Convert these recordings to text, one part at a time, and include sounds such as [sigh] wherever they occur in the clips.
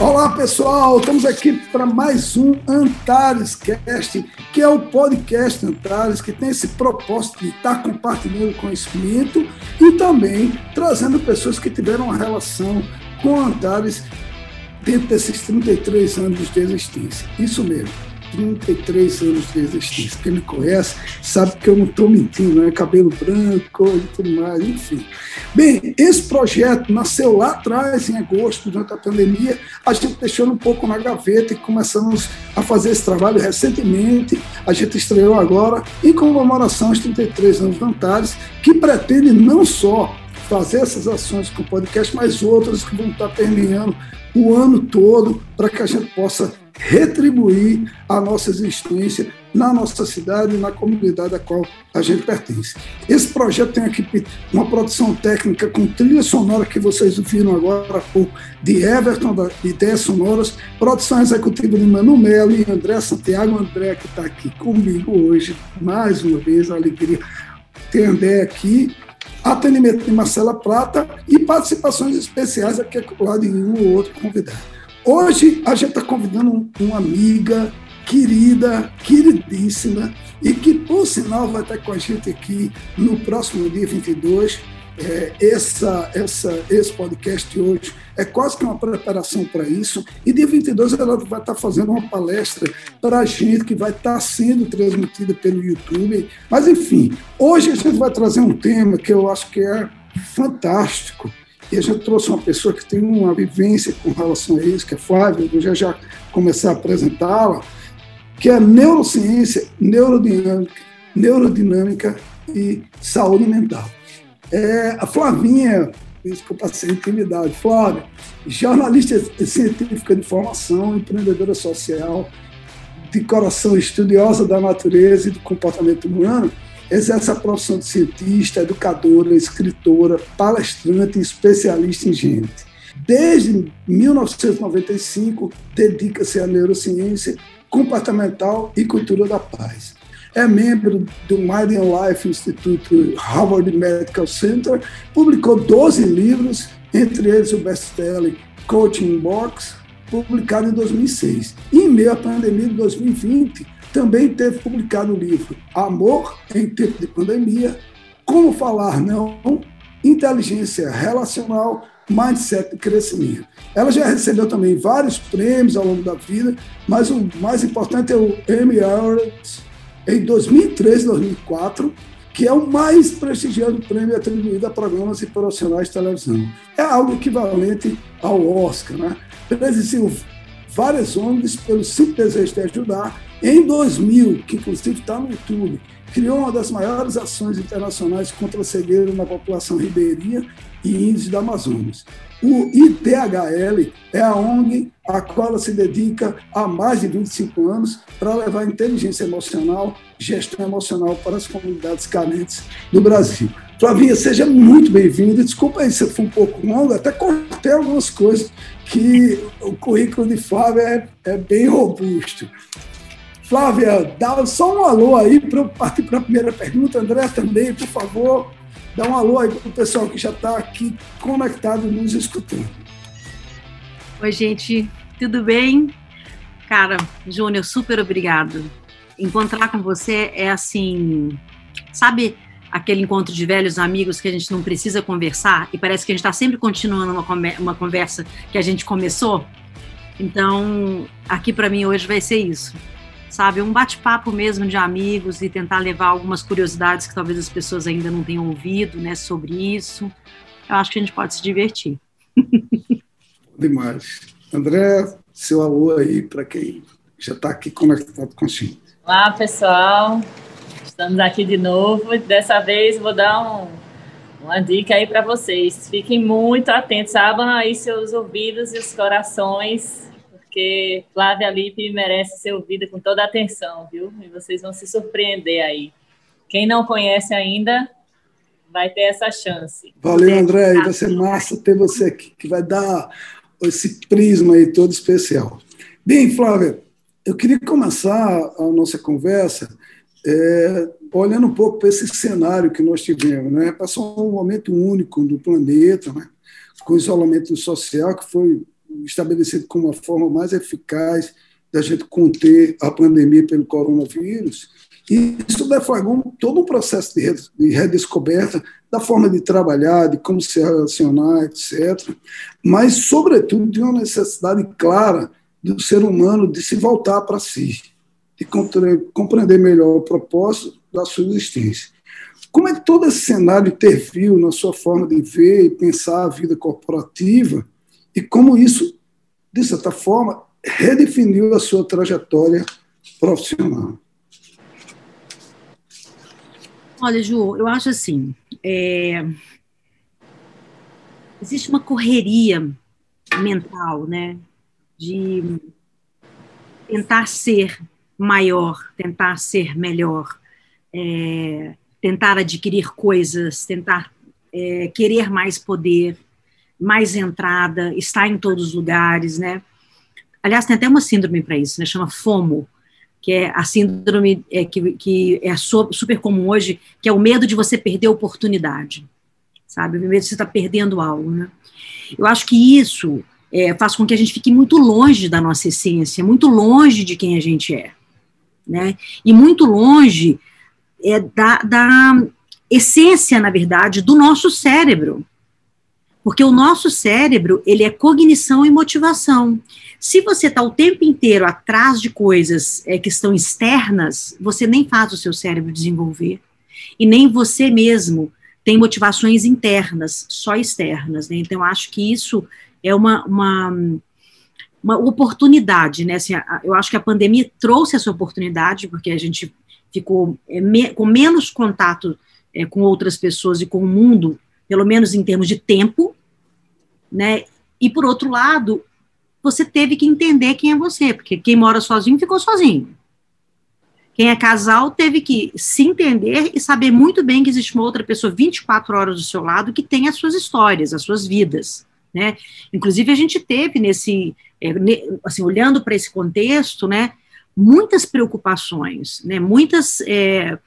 Olá pessoal, estamos aqui para mais um Antares Cast, que é o podcast Antares, que tem esse propósito de estar compartilhando conhecimento e também trazendo pessoas que tiveram uma relação com Antares dentro desses 33 anos de existência. Isso mesmo. 33 anos de existência. Quem me conhece sabe que eu não estou mentindo, né? Cabelo branco e tudo mais, enfim. Bem, esse projeto nasceu lá atrás, em agosto, durante a pandemia. A gente deixou um pouco na gaveta e começamos a fazer esse trabalho recentemente. A gente estreou agora em comemoração aos 33 anos do Antares, que pretende não só fazer essas ações com o podcast, mas outras que vão estar permeando o ano todo para que a gente possa retribuir a nossa existência na nossa cidade e na comunidade a qual a gente pertence. Esse projeto tem aqui uma produção técnica com trilha sonora que vocês viram agora há pouco, de Everton, da Ideias Sonoras, produção executiva de Manu Melo e André Santiago André, que está aqui comigo hoje, mais uma vez, a alegria ter André aqui, atendimento de Marcela Prata e participações especiais aqui lá de um ou outro convidado. Hoje a gente está convidando uma amiga querida, queridíssima, e que, por sinal, vai estar com a gente aqui no próximo dia 22. É, essa, essa, esse podcast de hoje é quase que uma preparação para isso. E dia 22 ela vai estar fazendo uma palestra para a gente que vai estar sendo transmitida pelo YouTube. Mas, enfim, hoje a gente vai trazer um tema que eu acho que é fantástico e a gente trouxe uma pessoa que tem uma vivência com relação a isso, que é Flávia, eu já já começar a apresentá-la, que é neurociência, neurodinâmica, neurodinâmica e saúde mental. É, a Flavinha, isso que eu passei intimidade, Flávia, jornalista científica de formação, empreendedora social, de coração estudiosa da natureza e do comportamento humano, exerce a profissão de cientista, educadora, escritora, palestrante e especialista em gente. Desde 1995, dedica-se à neurociência comportamental e cultura da paz. É membro do Mind and Life Institute Harvard Medical Center, publicou 12 livros, entre eles o best-seller Coaching Box, publicado em 2006. E em meio à pandemia de 2020, também teve publicado o livro Amor em Tempo de Pandemia, Como Falar Não, Inteligência Relacional, Mindset de Crescimento. Ela já recebeu também vários prêmios ao longo da vida, mas o mais importante é o Emmy Awards em 2003 e 2004, que é o mais prestigiado prêmio atribuído a programas e profissionais de televisão. É algo equivalente ao Oscar, né? Presidiu várias ONGs pelo simples desejo de ajudar em 2000, que inclusive está no YouTube, criou uma das maiores ações internacionais contra a cegueira na população ribeirinha e índios da Amazonas. O ITHL é a ONG a qual ela se dedica há mais de 25 anos para levar inteligência emocional, gestão emocional para as comunidades carentes do Brasil. Flavinha, seja muito bem-vinda. Desculpa aí se foi um pouco longo, até cortei algumas coisas que o currículo de Flávia é, é bem robusto. Flávia, dá só um alô aí para eu partir para a primeira pergunta. André também, por favor, dá um alô aí para o pessoal que já está aqui conectado nos escutando. Oi, gente, tudo bem? Cara, Júnior, super obrigado. Encontrar com você é assim, sabe aquele encontro de velhos amigos que a gente não precisa conversar e parece que a gente está sempre continuando uma, uma conversa que a gente começou? Então, aqui para mim hoje vai ser isso sabe? Um bate-papo mesmo de amigos e tentar levar algumas curiosidades que talvez as pessoas ainda não tenham ouvido, né, sobre isso. Eu acho que a gente pode se divertir. [laughs] Demais. André, seu alô aí para quem já está aqui conectado com a gente. Olá, pessoal. Estamos aqui de novo. Dessa vez vou dar um, uma dica aí para vocês. Fiquem muito atentos, abram aí seus ouvidos e os corações porque Flávia Lippe merece ser ouvida com toda a atenção, viu? E vocês vão se surpreender aí. Quem não conhece ainda, vai ter essa chance. Valeu, André. Vai ser massa ter você aqui, que vai dar esse prisma aí todo especial. Bem, Flávia, eu queria começar a nossa conversa é, olhando um pouco para esse cenário que nós tivemos. Né? Passou um momento único do planeta, né? com isolamento social, que foi estabelecido como a forma mais eficaz da gente conter a pandemia pelo coronavírus. E isso deflagrou todo um processo de redescoberta da forma de trabalhar, de como se relacionar, etc. Mas, sobretudo, de uma necessidade clara do ser humano de se voltar para si, de compreender melhor o propósito da sua existência. Como é que todo esse cenário interviu na sua forma de ver e pensar a vida corporativa e como isso, de certa forma, redefiniu a sua trajetória profissional? Olha, Ju, eu acho assim, é... existe uma correria mental, né, de tentar ser maior, tentar ser melhor, é... tentar adquirir coisas, tentar é, querer mais poder, mais entrada, estar em todos os lugares, né? Aliás, tem até uma síndrome para isso, né? Chama FOMO, que é a síndrome é, que, que é super comum hoje, que é o medo de você perder a oportunidade, sabe? O medo de você estar tá perdendo algo, né? Eu acho que isso é, faz com que a gente fique muito longe da nossa essência, muito longe de quem a gente é, né? E muito longe é, da, da essência, na verdade, do nosso cérebro, porque o nosso cérebro, ele é cognição e motivação. Se você está o tempo inteiro atrás de coisas é, que estão externas, você nem faz o seu cérebro desenvolver. E nem você mesmo tem motivações internas, só externas. Né? Então, acho que isso é uma, uma, uma oportunidade. Né? Assim, eu acho que a pandemia trouxe essa oportunidade, porque a gente ficou é, me, com menos contato é, com outras pessoas e com o mundo, pelo menos em termos de tempo, né? E por outro lado, você teve que entender quem é você, porque quem mora sozinho ficou sozinho. Quem é casal teve que se entender e saber muito bem que existe uma outra pessoa 24 horas do seu lado que tem as suas histórias, as suas vidas, né? Inclusive a gente teve nesse, é, assim, olhando para esse contexto, né? Muitas preocupações, né? Muitas é,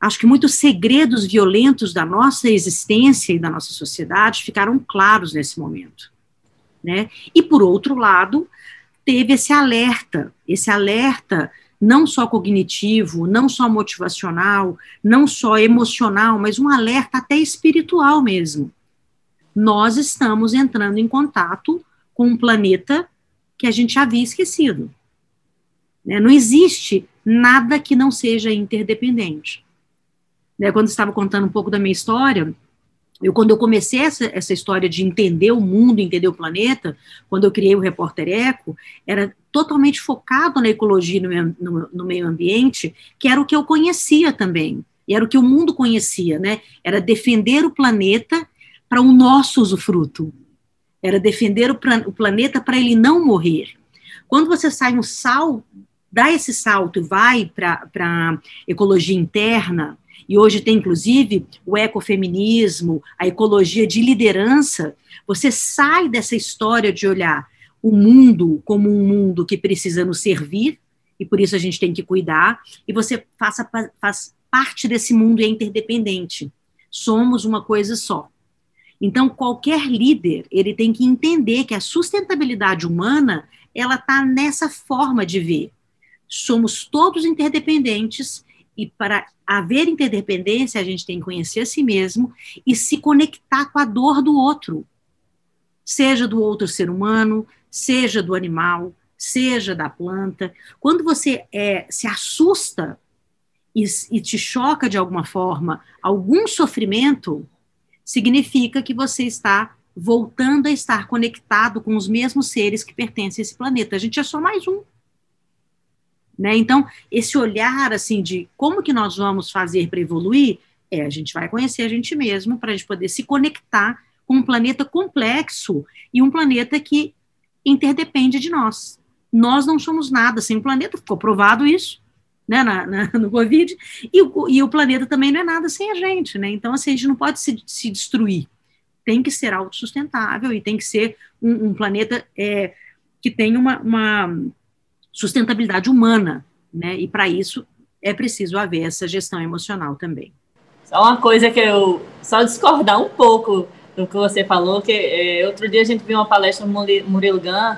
acho que muitos segredos violentos da nossa existência e da nossa sociedade ficaram claros nesse momento. Né? E, por outro lado, teve esse alerta, esse alerta não só cognitivo, não só motivacional, não só emocional, mas um alerta até espiritual mesmo. Nós estamos entrando em contato com um planeta que a gente havia esquecido. Né? Não existe nada que não seja interdependente né, quando estava contando um pouco da minha história, eu, quando eu comecei essa, essa história de entender o mundo, entender o planeta, quando eu criei o Repórter Eco, era totalmente focado na ecologia no, no, no meio ambiente, que era o que eu conhecia também, e era o que o mundo conhecia, né? Era defender o planeta para o nosso usufruto, era defender o, o planeta para ele não morrer. Quando você sai um sal, dá esse salto e vai para a ecologia interna, e hoje tem inclusive o ecofeminismo, a ecologia de liderança, você sai dessa história de olhar o mundo como um mundo que precisa nos servir, e por isso a gente tem que cuidar, e você faça, faz parte desse mundo e é interdependente. Somos uma coisa só. Então, qualquer líder, ele tem que entender que a sustentabilidade humana, ela está nessa forma de ver. Somos todos interdependentes e para haver interdependência, a gente tem que conhecer a si mesmo e se conectar com a dor do outro, seja do outro ser humano, seja do animal, seja da planta. Quando você é, se assusta e, e te choca de alguma forma algum sofrimento, significa que você está voltando a estar conectado com os mesmos seres que pertencem a esse planeta. A gente é só mais um. Né? Então, esse olhar assim de como que nós vamos fazer para evoluir, é a gente vai conhecer a gente mesmo para a gente poder se conectar com um planeta complexo e um planeta que interdepende de nós. Nós não somos nada sem o planeta, ficou provado isso, né, na, na, no Covid, e o, e o planeta também não é nada sem a gente, né? Então, assim, a gente não pode se, se destruir. Tem que ser autossustentável e tem que ser um, um planeta é, que tem uma, uma sustentabilidade humana, né? E para isso é preciso haver essa gestão emocional também. Só uma coisa que eu só discordar um pouco do que você falou, que é, outro dia a gente viu uma palestra do Murilo Gun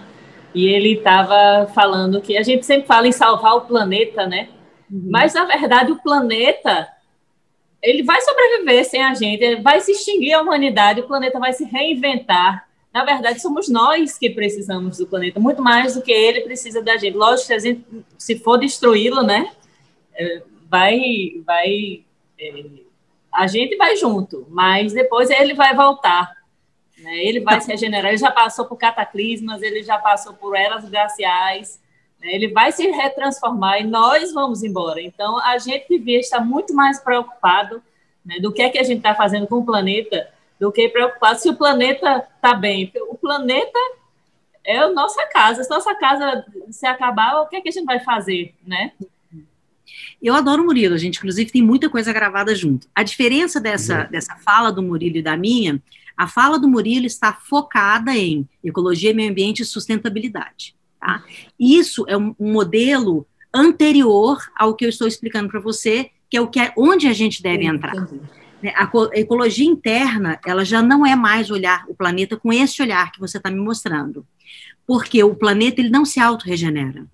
e ele estava falando que a gente sempre fala em salvar o planeta, né? Uhum. Mas, na verdade, o planeta ele vai sobreviver sem a gente, vai se extinguir a humanidade, o planeta vai se reinventar. Na verdade, somos nós que precisamos do planeta, muito mais do que ele precisa da gente. Lógico que a gente, se for destruí-lo, né, é, vai, vai, é, a gente vai junto, mas depois ele vai voltar. Né? Ele vai se regenerar. Ele já passou por cataclismas, ele já passou por eras glaciais. Né? Ele vai se retransformar e nós vamos embora. Então, a gente devia estar muito mais preocupado né, do que é que a gente está fazendo com o planeta do que preocupado se o planeta está bem. O planeta é a nossa casa. Se nossa casa se acabar, o que é que a gente vai fazer, né? Eu adoro o Murilo, a gente inclusive tem muita coisa gravada junto. A diferença dessa, uhum. dessa fala do Murilo e da minha, a fala do Murilo está focada em ecologia, meio ambiente e sustentabilidade. Tá? Isso é um, modelo anterior ao que eu estou explicando para você, que é o que é, onde a gente deve entrar. Né, a ecologia interna, ela já não é mais olhar o planeta com esse olhar que você está me mostrando, porque o planeta ele não se autorregenera.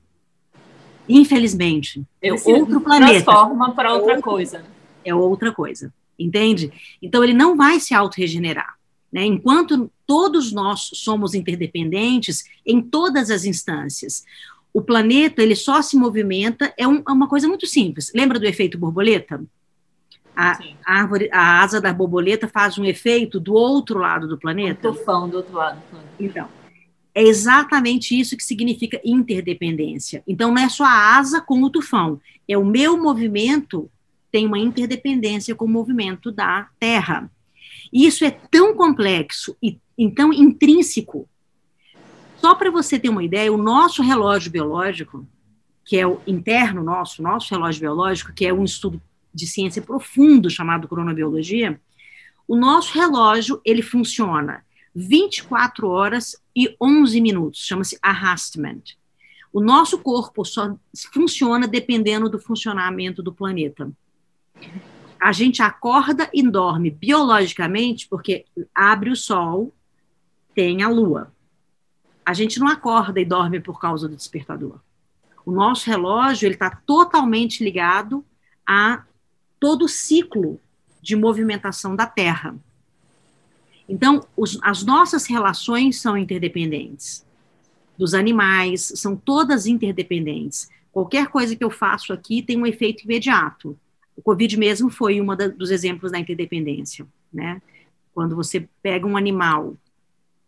Infelizmente, é outro planeta. transforma para outra é coisa. É outra coisa, entende? Então ele não vai se autorregenerar. Né? Enquanto todos nós somos interdependentes em todas as instâncias, o planeta ele só se movimenta, é, um, é uma coisa muito simples. Lembra do efeito borboleta? A, a, árvore, a asa da borboleta faz um efeito do outro lado do planeta? Um tufão do outro lado. Então, é exatamente isso que significa interdependência. Então, não é só a asa com o tufão, é o meu movimento tem uma interdependência com o movimento da Terra. E isso é tão complexo e então intrínseco. Só para você ter uma ideia, o nosso relógio biológico, que é o interno nosso, nosso relógio biológico, que é um estudo de ciência profundo chamado cronobiologia, o nosso relógio ele funciona 24 horas e 11 minutos, chama-se arrastment. O nosso corpo só funciona dependendo do funcionamento do planeta a gente acorda e dorme biologicamente porque abre o sol, tem a lua. A gente não acorda e dorme por causa do despertador. O nosso relógio ele está totalmente ligado a todo o ciclo de movimentação da Terra. Então, os, as nossas relações são interdependentes. Dos animais, são todas interdependentes. Qualquer coisa que eu faço aqui tem um efeito imediato. O Covid mesmo foi um dos exemplos da interdependência, né? Quando você pega um animal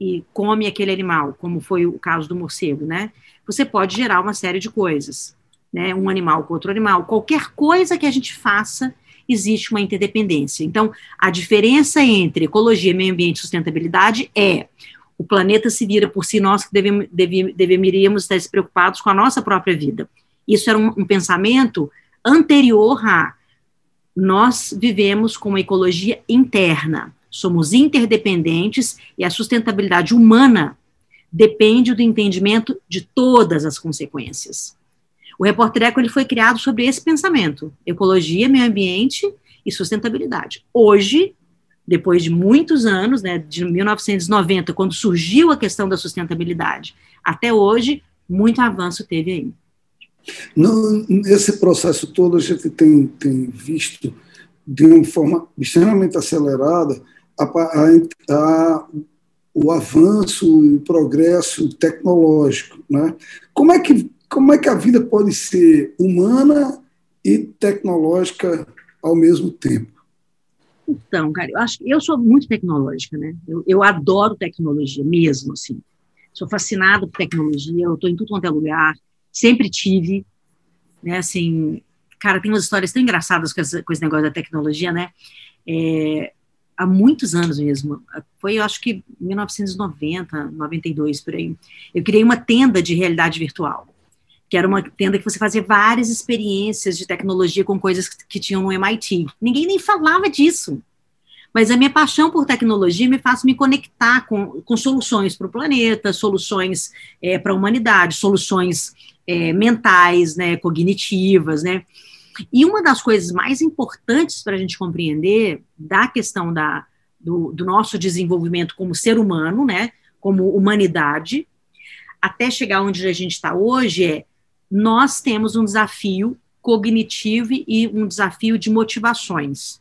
e come aquele animal, como foi o caso do morcego, né? Você pode gerar uma série de coisas, né? Um animal com outro animal, qualquer coisa que a gente faça, existe uma interdependência. Então, a diferença entre ecologia, meio ambiente e sustentabilidade é o planeta se vira por si, nós que devemos, deveríamos estar preocupados com a nossa própria vida. Isso era um, um pensamento anterior a nós vivemos com uma ecologia interna, somos interdependentes e a sustentabilidade humana depende do entendimento de todas as consequências. O Repórter Eco ele foi criado sobre esse pensamento: ecologia, meio ambiente e sustentabilidade. Hoje, depois de muitos anos, né, de 1990, quando surgiu a questão da sustentabilidade, até hoje, muito avanço teve aí. No, nesse processo todo, a gente tem, tem visto de uma forma extremamente acelerada a, a, a, o avanço e progresso tecnológico. Né? Como, é que, como é que a vida pode ser humana e tecnológica ao mesmo tempo? Então, cara, eu acho eu sou muito tecnológica, né? Eu, eu adoro tecnologia mesmo, assim. Sou fascinada por tecnologia, eu estou em tudo quanto é lugar sempre tive, né, assim, cara, tem umas histórias tão engraçadas com, essa, com esse negócio da tecnologia, né, é, há muitos anos mesmo, foi, eu acho que 1990, 92, por aí, eu criei uma tenda de realidade virtual, que era uma tenda que você fazia várias experiências de tecnologia com coisas que, tinham no MIT. Ninguém nem falava disso. Mas a minha paixão por tecnologia me faz me conectar com, com soluções para o planeta, soluções é, para a humanidade, soluções é, mentais, né, cognitivas, né? E uma das coisas mais importantes para a gente compreender da questão da, do, do nosso desenvolvimento como ser humano, né, como humanidade, até chegar onde a gente está hoje, é nós temos um desafio cognitivo e um desafio de motivações.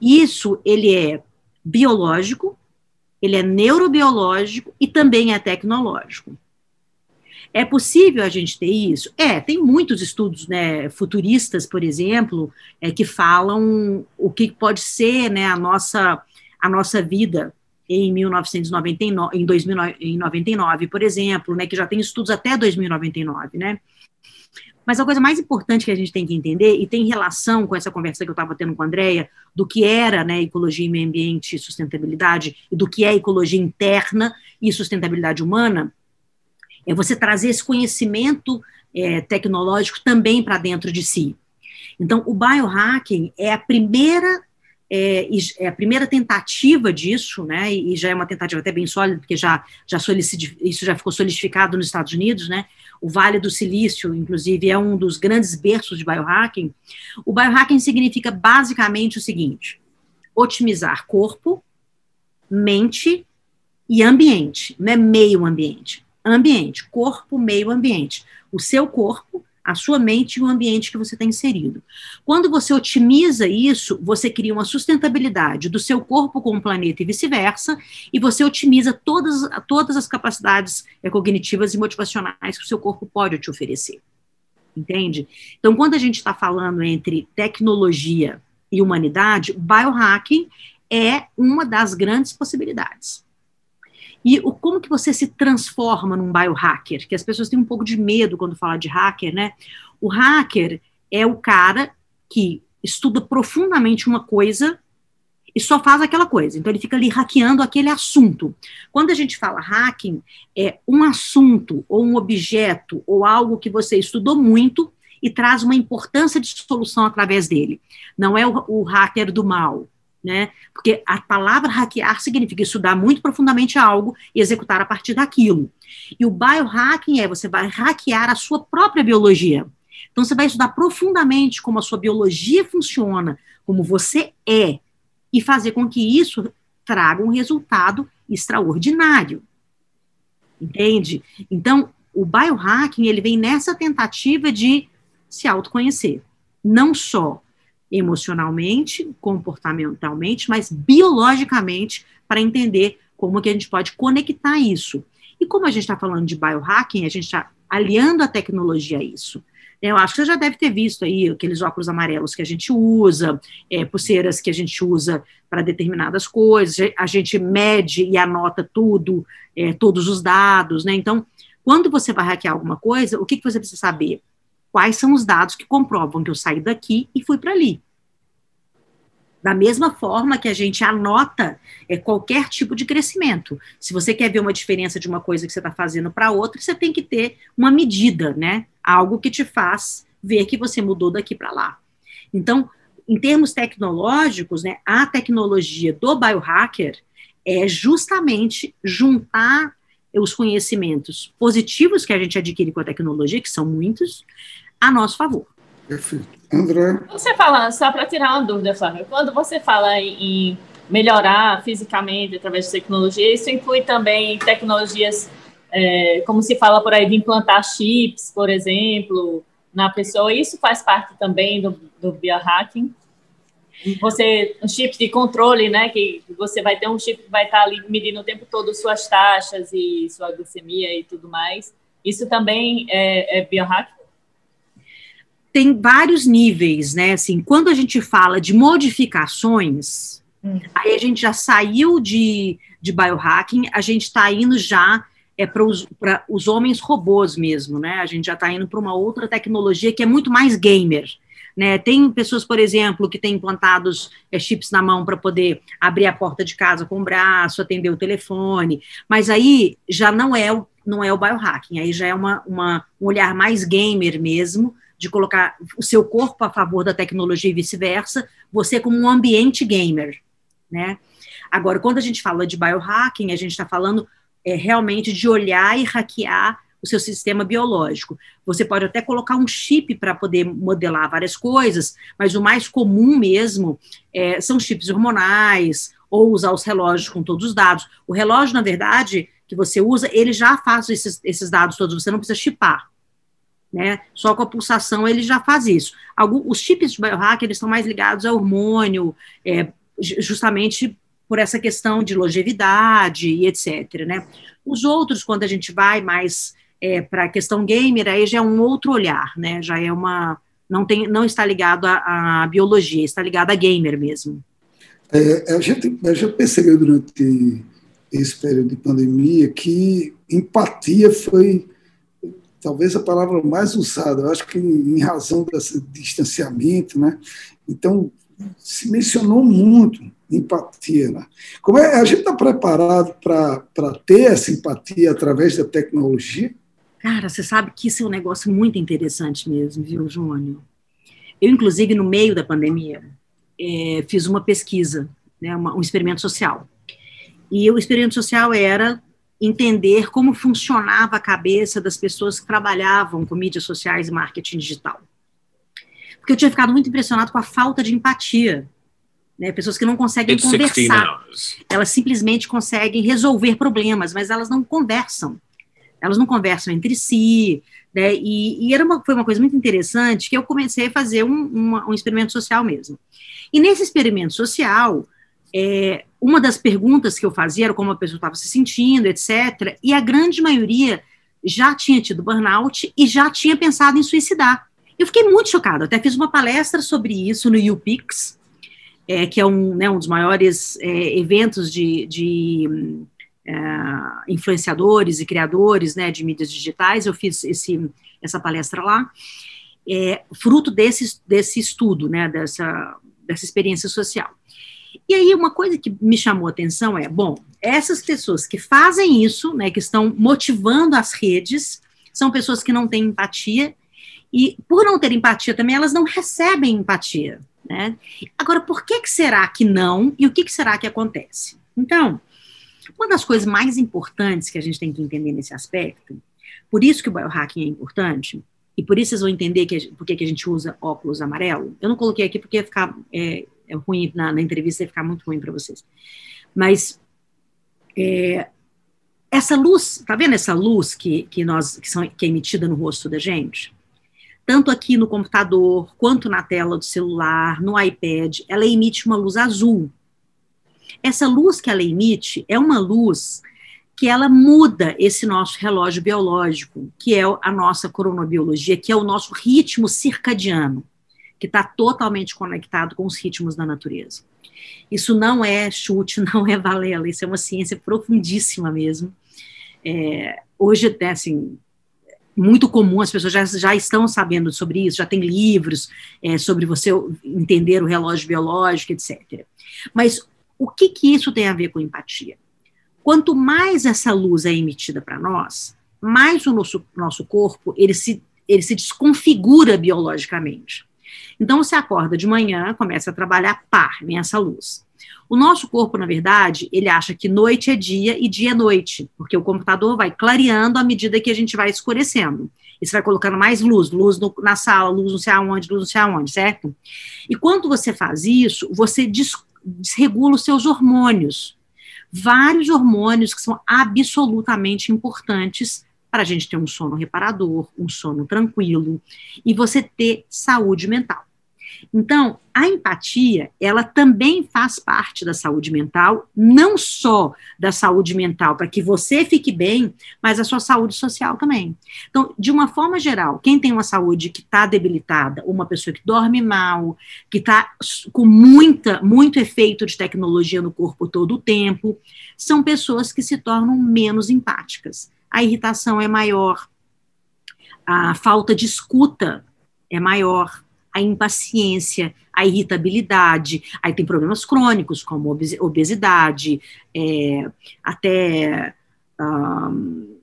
Isso ele é biológico, ele é neurobiológico e também é tecnológico. É possível a gente ter isso? É, tem muitos estudos né, futuristas, por exemplo, é, que falam o que pode ser né, a, nossa, a nossa vida em 1999, em 2099, por exemplo, né, que já tem estudos até 2099, né? Mas a coisa mais importante que a gente tem que entender, e tem relação com essa conversa que eu estava tendo com a Andrea, do que era né, ecologia e meio ambiente e sustentabilidade, e do que é ecologia interna e sustentabilidade humana, é você trazer esse conhecimento é, tecnológico também para dentro de si. Então, o biohacking é a primeira é, é, a primeira tentativa disso, né, e já é uma tentativa até bem sólida, porque já, já isso já ficou solidificado nos Estados Unidos, né, o Vale do Silício, inclusive, é um dos grandes berços de biohacking. O biohacking significa basicamente o seguinte: otimizar corpo, mente e ambiente, não é meio ambiente ambiente, corpo, meio ambiente. O seu corpo, a sua mente e o ambiente que você está inserido. Quando você otimiza isso, você cria uma sustentabilidade do seu corpo com o planeta e vice-versa, e você otimiza todas, todas as capacidades cognitivas e motivacionais que o seu corpo pode te oferecer. Entende? Então, quando a gente está falando entre tecnologia e humanidade, biohacking é uma das grandes possibilidades. E o, como que você se transforma num biohacker? Que as pessoas têm um pouco de medo quando falam de hacker, né? O hacker é o cara que estuda profundamente uma coisa e só faz aquela coisa. Então ele fica ali hackeando aquele assunto. Quando a gente fala hacking, é um assunto ou um objeto ou algo que você estudou muito e traz uma importância de solução através dele. Não é o, o hacker do mal, né? Porque a palavra hackear significa estudar muito profundamente algo e executar a partir daquilo. E o biohacking é você vai hackear a sua própria biologia. Então você vai estudar profundamente como a sua biologia funciona, como você é, e fazer com que isso traga um resultado extraordinário. Entende? Então, o biohacking, ele vem nessa tentativa de se autoconhecer. Não só emocionalmente, comportamentalmente, mas biologicamente, para entender como que a gente pode conectar isso. E como a gente está falando de biohacking, a gente está aliando a tecnologia a isso. Eu acho que você já deve ter visto aí aqueles óculos amarelos que a gente usa, é, pulseiras que a gente usa para determinadas coisas, a gente mede e anota tudo, é, todos os dados, né? Então, quando você vai hackear alguma coisa, o que, que você precisa saber? Quais são os dados que comprovam que eu saí daqui e fui para ali. Da mesma forma que a gente anota é, qualquer tipo de crescimento. Se você quer ver uma diferença de uma coisa que você está fazendo para outra, você tem que ter uma medida, né? Algo que te faz ver que você mudou daqui para lá. Então, em termos tecnológicos, né, a tecnologia do biohacker é justamente juntar os conhecimentos positivos que a gente adquire com a tecnologia, que são muitos, a nosso favor. Perfeito. André? Você fala, só para tirar uma dúvida, Flávio, quando você fala em, melhorar fisicamente através de tecnologia, isso inclui também tecnologias, é, como se fala por aí, de implantar chips, por exemplo, na pessoa, isso faz parte também do, do biohacking? Você, um chip de controle, né? Que você vai ter um chip que vai estar ali medindo o tempo todo suas taxas e sua glicemia e tudo mais. Isso também é, é biohacking? Tem vários níveis, né? Assim, quando a gente fala de modificações, hum. aí a gente já saiu de, de biohacking, a gente está indo já é para os, os homens robôs mesmo, né? A gente já está indo para uma outra tecnologia que é muito mais gamer. Né? Tem pessoas, por exemplo, que têm implantados é, chips na mão para poder abrir a porta de casa com o braço, atender o telefone, mas aí já não é o, não é o biohacking, aí já é uma, uma, um olhar mais gamer mesmo, de colocar o seu corpo a favor da tecnologia e vice-versa, você como um ambiente gamer, né? Agora, quando a gente fala de biohacking, a gente está falando é, realmente de olhar e hackear o seu sistema biológico. Você pode até colocar um chip para poder modelar várias coisas, mas o mais comum mesmo é, são chips hormonais ou usar os relógios com todos os dados. O relógio, na verdade, que você usa, ele já faz esses, esses dados todos, você não precisa chipar. Né? Só com a pulsação ele já faz isso. Algum, os chips de biohack, eles estão mais ligados a hormônio, é, justamente por essa questão de longevidade e etc. Né? Os outros, quando a gente vai mais é, para a questão gamer, aí já é um outro olhar, né? já é uma. Não, tem, não está ligado à, à biologia, está ligado a gamer mesmo. É, a, gente, a gente percebeu durante esse período de pandemia que empatia foi talvez a palavra mais usada, eu acho que em razão desse distanciamento, né? Então, se mencionou muito empatia. Né? Como é, a gente está preparado para ter essa empatia através da tecnologia? Cara, você sabe que isso é um negócio muito interessante mesmo, viu, Júnior? Eu, inclusive, no meio da pandemia, é, fiz uma pesquisa, né, uma, um experimento social. E o experimento social era entender como funcionava a cabeça das pessoas que trabalhavam com mídias sociais e marketing digital. Porque eu tinha ficado muito impressionado com a falta de empatia. Né? Pessoas que não conseguem It's conversar. Elas simplesmente conseguem resolver problemas, mas elas não conversam. Elas não conversam entre si. Né? E, e era uma, foi uma coisa muito interessante que eu comecei a fazer um, uma, um experimento social mesmo. E nesse experimento social, é, uma das perguntas que eu fazia era como a pessoa estava se sentindo, etc. E a grande maioria já tinha tido burnout e já tinha pensado em suicidar. Eu fiquei muito chocada, até fiz uma palestra sobre isso no UPix, é, que é um, né, um dos maiores é, eventos de, de influenciadores e criadores né, de mídias digitais. Eu fiz esse, essa palestra lá, é, fruto desse, desse estudo, né, dessa, dessa experiência social. E aí, uma coisa que me chamou a atenção é: bom, essas pessoas que fazem isso, né, que estão motivando as redes, são pessoas que não têm empatia, e por não ter empatia também, elas não recebem empatia. Né? Agora, por que, que será que não e o que, que será que acontece? Então, uma das coisas mais importantes que a gente tem que entender nesse aspecto, por isso que o biohacking é importante, e por isso vocês vão entender por que a gente usa óculos amarelo. Eu não coloquei aqui porque ia ficar é, é ruim na, na, entrevista, ia ficar muito ruim para vocês. Mas é, essa luz, tá vendo essa luz que, que, nós, que, são, que é emitida no rosto da gente? Tanto aqui no computador, quanto na tela do celular, no iPad, ela emite uma luz azul. Essa luz que ela emite é uma luz que ela muda esse nosso relógio biológico, que é a nossa coronobiologia, que é o nosso ritmo circadiano que está totalmente conectado com os ritmos da natureza. Isso não é chute, [laughs] não é valela, isso é uma ciência profundíssima mesmo. É, hoje, é assim, muito comum, as pessoas já, já estão sabendo sobre isso, já tem livros é, sobre você entender o relógio biológico, etc. Mas o que, que isso tem a ver com empatia? Quanto mais essa luz é emitida para nós, mais o nosso, nosso corpo ele se, ele se desconfigura biologicamente. Então, você acorda de manhã, começa a trabalhar, pá, vem essa luz. O nosso corpo, na verdade, ele acha que noite é dia e dia é noite, porque o computador vai clareando à medida que a gente vai escurecendo. E você vai colocando mais luz, luz no, na sala, luz não sei aonde, luz não sei aonde, certo? E quando você faz isso, você des, desregula os seus hormônios. Vários hormônios que são absolutamente importantes para a gente ter um sono reparador, um sono tranquilo e você ter saúde mental. Então, a empatia, ela também faz parte da saúde mental, não só da saúde mental para que você fique bem, mas a sua saúde social também. Então, de uma forma geral, quem tem uma saúde que está debilitada, uma pessoa que dorme mal, que está com muita, muito efeito de tecnologia no corpo todo o tempo, são pessoas que se tornam menos empáticas. A irritação é maior, a falta de escuta é maior, a impaciência, a irritabilidade, aí tem problemas crônicos, como obesidade, é, até, um,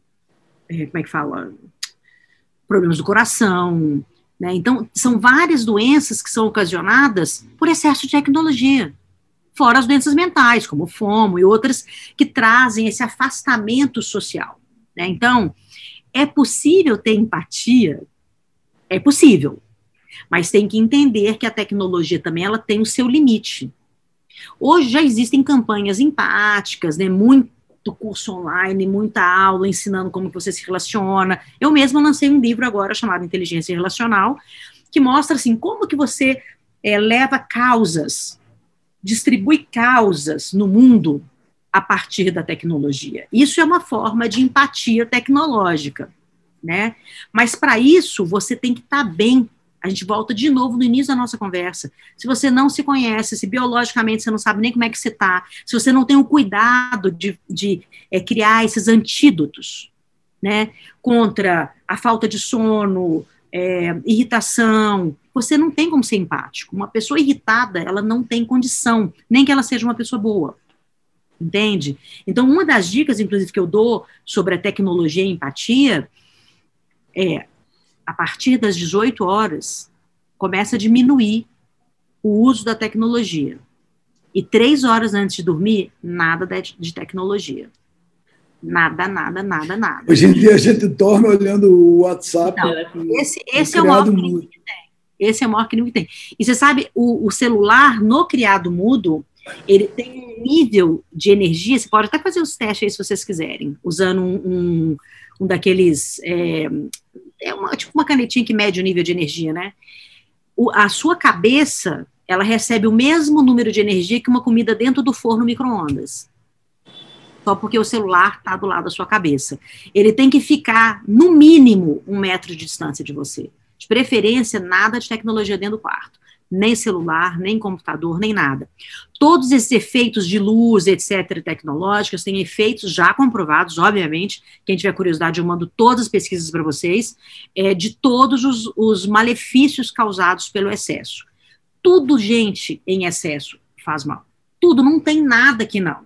é, como é que fala, problemas do coração, né? Então, são várias doenças que são ocasionadas por excesso de tecnologia, fora as doenças mentais, como FOMO e outras, que trazem esse afastamento social, né? Então, é possível ter empatia? É possível, mas tem que entender que a tecnologia também ela tem o seu limite. Hoje já existem campanhas empáticas, né, muito curso online, muita aula ensinando como você se relaciona. Eu mesma lancei um livro agora chamado Inteligência Relacional, que mostra assim como que você é, leva causas, distribui causas no mundo a partir da tecnologia. Isso é uma forma de empatia tecnológica, né? Mas para isso você tem que estar tá bem a gente volta de novo no início da nossa conversa. Se você não se conhece, se biologicamente você não sabe nem como é que você está, se você não tem o cuidado de, de é, criar esses antídotos, né, contra a falta de sono, é, irritação, você não tem como ser empático. Uma pessoa irritada, ela não tem condição, nem que ela seja uma pessoa boa. Entende? Então, uma das dicas, inclusive, que eu dou sobre a tecnologia e empatia é a partir das 18 horas, começa a diminuir o uso da tecnologia. E três horas antes de dormir, nada de tecnologia. Nada, nada, nada, nada. Hoje em dia a gente dorme olhando o WhatsApp. Não, esse esse é o maior crime que tem. Esse é o maior crime que tem. E você sabe, o, o celular no criado mudo, ele tem um nível de energia, você pode até fazer os testes aí se vocês quiserem, usando um, um, um daqueles é, é uma, tipo uma canetinha que mede o nível de energia, né? O, a sua cabeça, ela recebe o mesmo número de energia que uma comida dentro do forno micro-ondas. Só porque o celular está do lado da sua cabeça. Ele tem que ficar, no mínimo, um metro de distância de você. De preferência, nada de tecnologia dentro do quarto nem celular, nem computador, nem nada. Todos esses efeitos de luz, etc., tecnológicos, têm efeitos já comprovados, obviamente. Quem tiver curiosidade, eu mando todas as pesquisas para vocês, é, de todos os, os malefícios causados pelo excesso. Tudo, gente, em excesso faz mal. Tudo, não tem nada que não.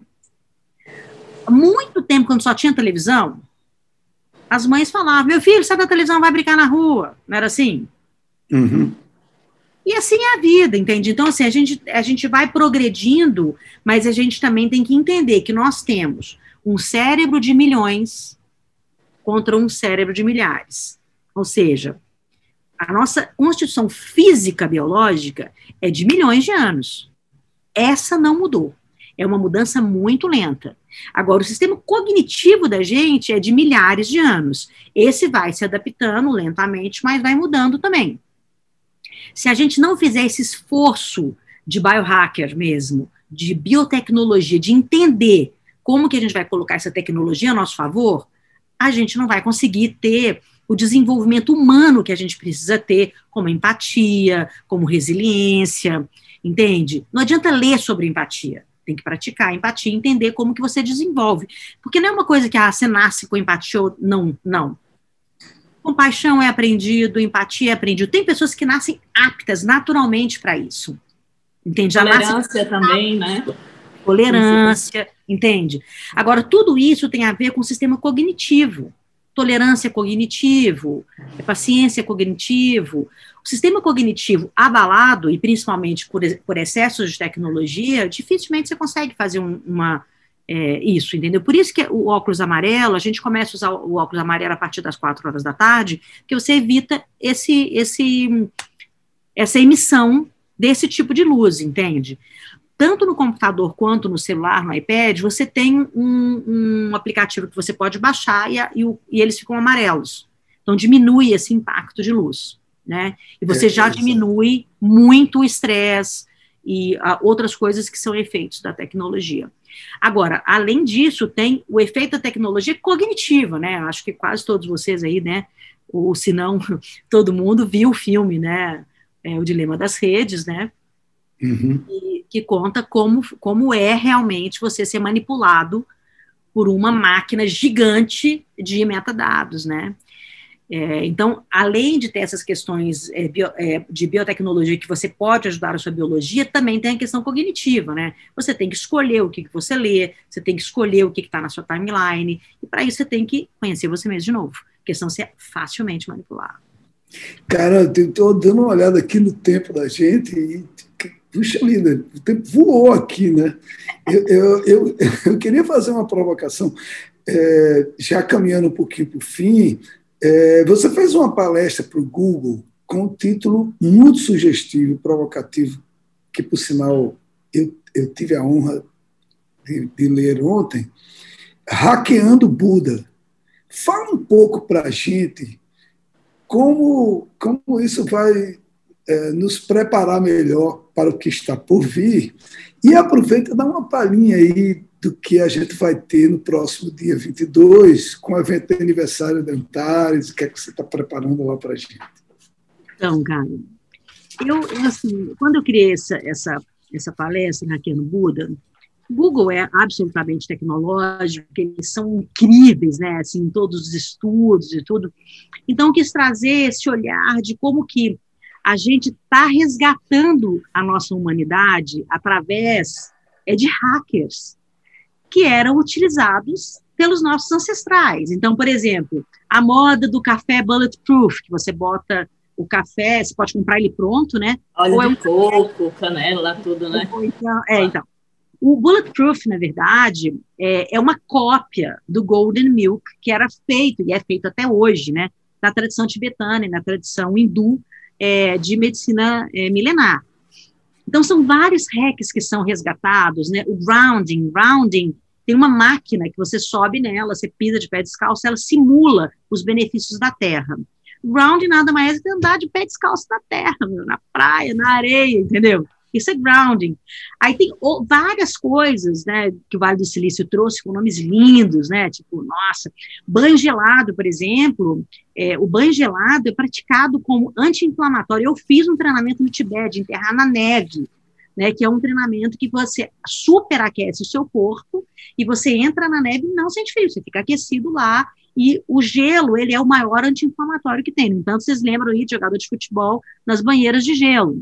Muito tempo, quando só tinha televisão, as mães falavam: meu filho, sai da televisão, vai brincar na rua. Não era assim? Uhum. E assim é a vida, entende? Então, assim, a gente, a gente vai progredindo, mas a gente também tem que entender que nós temos um cérebro de milhões contra um cérebro de milhares. Ou seja, a nossa constituição física biológica é de milhões de anos. Essa não mudou. É uma mudança muito lenta. Agora, o sistema cognitivo da gente é de milhares de anos. Esse vai se adaptando lentamente, mas vai mudando também. Se a gente não fizer esse esforço de biohacker mesmo, de biotecnologia, de entender como que a gente vai colocar essa tecnologia a nosso favor, a gente não vai conseguir ter o desenvolvimento humano que a gente precisa ter, como empatia, como resiliência, entende? Não adianta ler sobre empatia, tem que praticar empatia, entender como que você desenvolve, porque não é uma coisa que ah, você nasce com empatia ou não, não. Compaixão é aprendido, empatia é aprendido. Tem pessoas que nascem aptas naturalmente para isso. Entende? Tolerância também, né? Tolerância, entende? Agora, tudo isso tem a ver com o sistema cognitivo. Tolerância cognitivo, paciência cognitivo. O sistema cognitivo abalado, e principalmente por, por excessos de tecnologia, dificilmente você consegue fazer um, uma é, isso, entendeu? Por isso que o óculos amarelo, a gente começa a usar o óculos amarelo a partir das quatro horas da tarde, que você evita esse, esse, essa emissão desse tipo de luz, entende? Tanto no computador quanto no celular, no iPad, você tem um, um aplicativo que você pode baixar e, a, e, o, e, eles ficam amarelos. Então, diminui esse impacto de luz, né? E você é, já é diminui muito o estresse e a, outras coisas que são efeitos da tecnologia. Agora, além disso, tem o efeito da tecnologia cognitiva, né? Acho que quase todos vocês aí, né? Ou se não, [laughs] todo mundo viu o filme, né? É, o Dilema das Redes, né? Uhum. E, que conta como, como é realmente você ser manipulado por uma máquina gigante de metadados, né? É, então, além de ter essas questões é, bio, é, de biotecnologia que você pode ajudar a sua biologia, também tem a questão cognitiva, né? Você tem que escolher o que, que você lê, você tem que escolher o que está na sua timeline, e para isso você tem que conhecer você mesmo de novo, porque senão você é facilmente manipulado. Cara, eu estou dando uma olhada aqui no tempo da gente e, puxa vida, o tempo voou aqui, né? Eu, eu, eu, [laughs] eu queria fazer uma provocação, é, já caminhando um pouquinho para o fim, é, você fez uma palestra para o Google com um título muito sugestivo, provocativo, que, por sinal, eu, eu tive a honra de, de ler ontem, Hackeando Buda. Fala um pouco para a gente como, como isso vai é, nos preparar melhor para o que está por vir. E aproveita e dá uma palhinha aí do que a gente vai ter no próximo dia 22, com o evento de aniversário da Antares, o que é que você está preparando lá para a gente. Então, cara, eu, assim, quando eu criei essa, essa, essa palestra no Buda, Google é absolutamente tecnológico, eles são incríveis, né, assim, todos os estudos e tudo. Então, eu quis trazer esse olhar de como que a gente está resgatando a nossa humanidade através é, de hackers que eram utilizados pelos nossos ancestrais. Então, por exemplo, a moda do café bulletproof, que você bota o café, você pode comprar ele pronto, né? Óleo Ou é de é um... coco, canela, tudo, né? Então, é, então. O Bulletproof, na verdade, é, é, uma cópia do Golden Milk, que era feito, e é feito até hoje, né? Na tradição tibetana e na tradição hindu é, de medicina é, milenar. Então, são vários hacks que são resgatados, né? O grounding, grounding tem uma máquina que você sobe nela, você pisa de pé descalço, ela simula os benefícios da terra. Ground nada mais é que andar de pé descalço na terra, na praia, na areia, entendeu? Isso é grounding. Aí tem várias coisas, né, que o Vale do Silício trouxe com nomes lindos, né, tipo, nossa, banho gelado, por exemplo, é, o banho gelado é praticado como anti-inflamatório. Eu fiz um treinamento no Tibete, enterrar na neve, né, que é um treinamento que você superaquece o seu corpo e você entra na neve e não sente frio, você fica aquecido lá e o gelo, ele é o maior anti-inflamatório que tem. Entanto, vocês lembram aí de jogador de futebol nas banheiras de gelo.